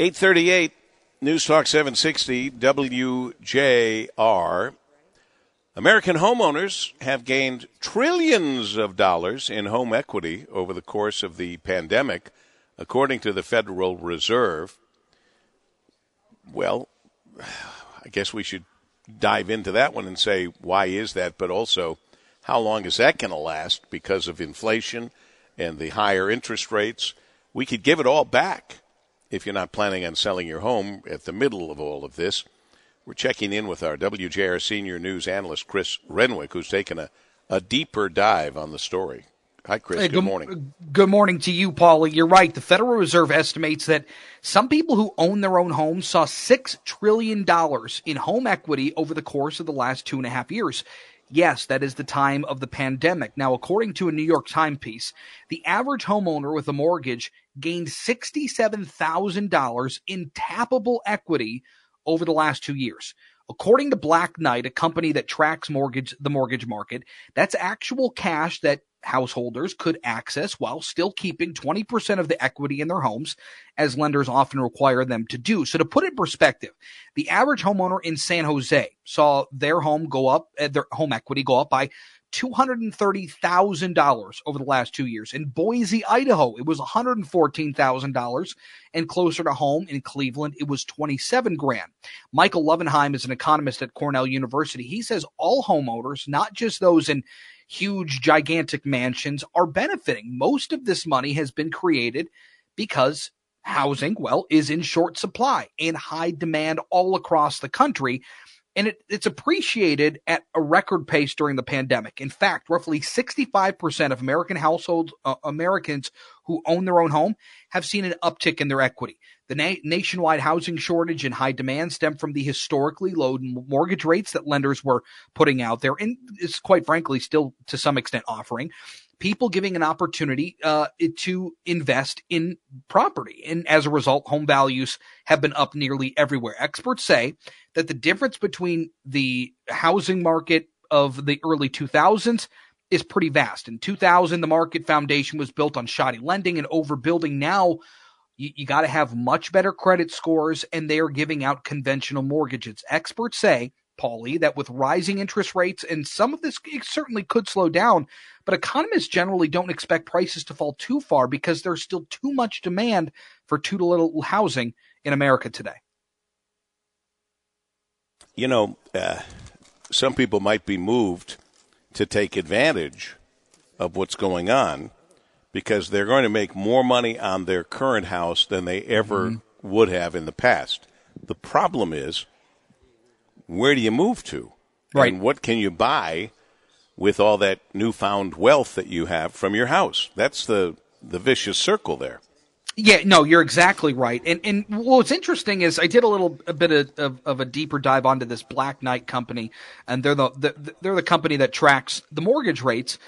838 News Talk 760 WJR. American homeowners have gained trillions of dollars in home equity over the course of the pandemic, according to the Federal Reserve. Well, I guess we should dive into that one and say, why is that? But also, how long is that going to last because of inflation and the higher interest rates? We could give it all back if you're not planning on selling your home at the middle of all of this. We're checking in with our WJR senior news analyst, Chris Renwick, who's taken a, a deeper dive on the story. Hi, Chris. Hey, good, good, morning. Good morning to you, Paulie. You're right. The Federal Reserve estimates that some people who own their own homes saw $6 trillion in home equity over the course of the last two and a half years. Yes, that is the time of the pandemic. Now, according to a New York Times piece, the average homeowner with a mortgage gained $67,000 in tappable equity over the last two years. According to Black Knight, a company that tracks mortgage the mortgage market, that's actual cash that householders could access while still keeping 20% of the equity in their homes, as lenders often require them to do. So to put it in perspective, the average homeowner in San Jose saw their home go up, uh, their home equity go up by $230,000 over the last two years. In Boise, Idaho, it was $114,000. And closer to home in Cleveland, it was 27 grand. Michael Lovenheim is an economist at Cornell University. He says all homeowners, not just those in huge, gigantic mansions, are benefiting. Most of this money has been created because housing, well, is in short supply and high demand all across the country and it, it's appreciated at a record pace during the pandemic. In fact, roughly 65% of American households, uh, Americans who own their own home, have seen an uptick in their equity. The na- nationwide housing shortage and high demand stem from the historically low mortgage rates that lenders were putting out there, and is quite frankly still to some extent offering people giving an opportunity uh, to invest in property. And as a result, home values have been up nearly everywhere. Experts say that the difference between the housing market of the early 2000s is pretty vast. In 2000, the market foundation was built on shoddy lending and overbuilding. Now, you, you got to have much better credit scores, and they are giving out conventional mortgages. Experts say Paulie, that with rising interest rates, and some of this certainly could slow down, but economists generally don't expect prices to fall too far because there's still too much demand for too little housing in America today. You know, uh, some people might be moved to take advantage of what's going on because they're going to make more money on their current house than they ever mm-hmm. would have in the past. The problem is where do you move to? Right. And what can you buy with all that newfound wealth that you have from your house? That's the the vicious circle there. Yeah, no, you're exactly right. And and what's interesting is I did a little a bit of, of, of a deeper dive onto this Black Knight company, and they're the, the they're the company that tracks the mortgage rates.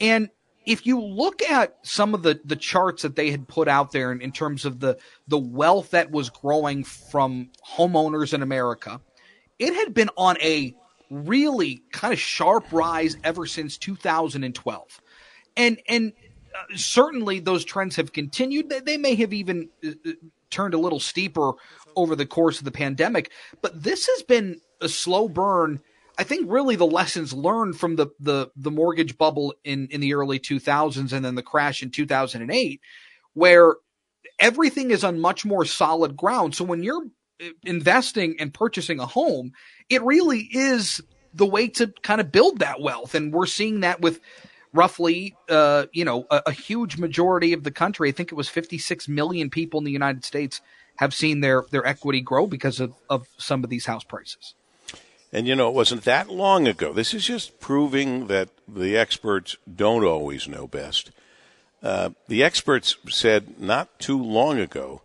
And if you look at some of the, the charts that they had put out there in, in terms of the the wealth that was growing from homeowners in America, it had been on a really kind of sharp rise ever since 2012. And and uh, certainly those trends have continued. They may have even uh, uh, turned a little steeper over the course of the pandemic, but this has been a slow burn. I think really the lessons learned from the the the mortgage bubble in in the early 2000s and then the crash in 2008 where everything is on much more solid ground. So when you're investing and purchasing a home, it really is the way to kind of build that wealth. And we're seeing that with roughly, uh, you know, a, a, huge majority of the country. I think it was 56 million people in the United States have seen their, their equity grow because of, of some of these house prices. And you know, it wasn't that long ago. This is just proving that the experts don't always know best. Uh, the experts said not too long ago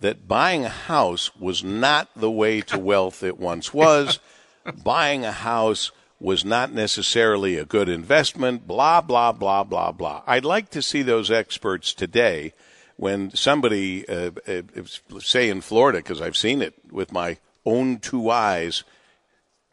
that buying a house was not the way to wealth it once was. buying a house was not necessarily a good investment, blah, blah, blah, blah, blah. I'd like to see those experts today when somebody, uh, uh, say in Florida, because I've seen it with my own two eyes,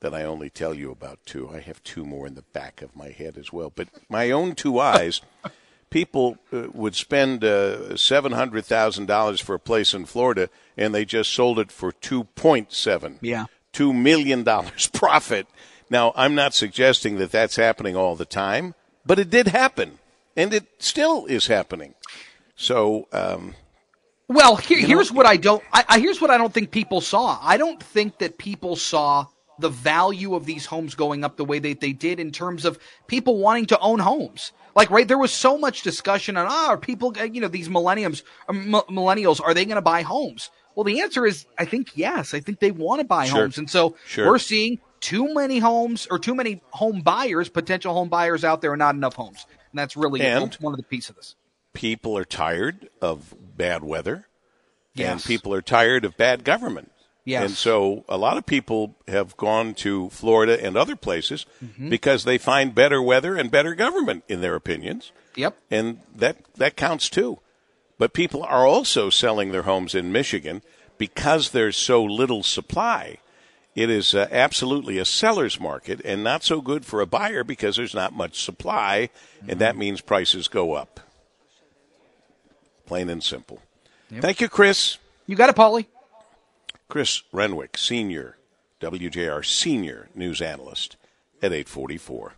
that I only tell you about two. I have two more in the back of my head as well. But my own two eyes people uh, would spend uh, seven hundred thousand dollars for a place in Florida, and they just sold it for two point seven. Yeah, two million dollars profit. Now, I'm not suggesting that that's happening all the time, but it did happen, and it still is happening. So, um, well, here, here's know, what I don't. I, I, here's what I don't think people saw. I don't think that people saw the value of these homes going up the way that they did in terms of people wanting to own homes. Like, right, there was so much discussion on, ah, are people, uh, you know, these millenniums, m- millennials, are they going to buy homes? Well, the answer is, I think yes. I think they want to buy sure. homes, and so sure. we're seeing too many homes or too many home buyers, potential home buyers out there, and not enough homes. And that's really and one of the pieces of this. People are tired of bad weather, yes. and people are tired of bad government. Yes. And so a lot of people have gone to Florida and other places mm-hmm. because they find better weather and better government in their opinions. Yep. And that that counts too. But people are also selling their homes in Michigan because there's so little supply. It is uh, absolutely a seller's market and not so good for a buyer because there's not much supply, mm-hmm. and that mm-hmm. means prices go up. Plain and simple. Yep. Thank you, Chris. You got it, Paulie. Chris Renwick, Senior, WJR Senior News Analyst at 844.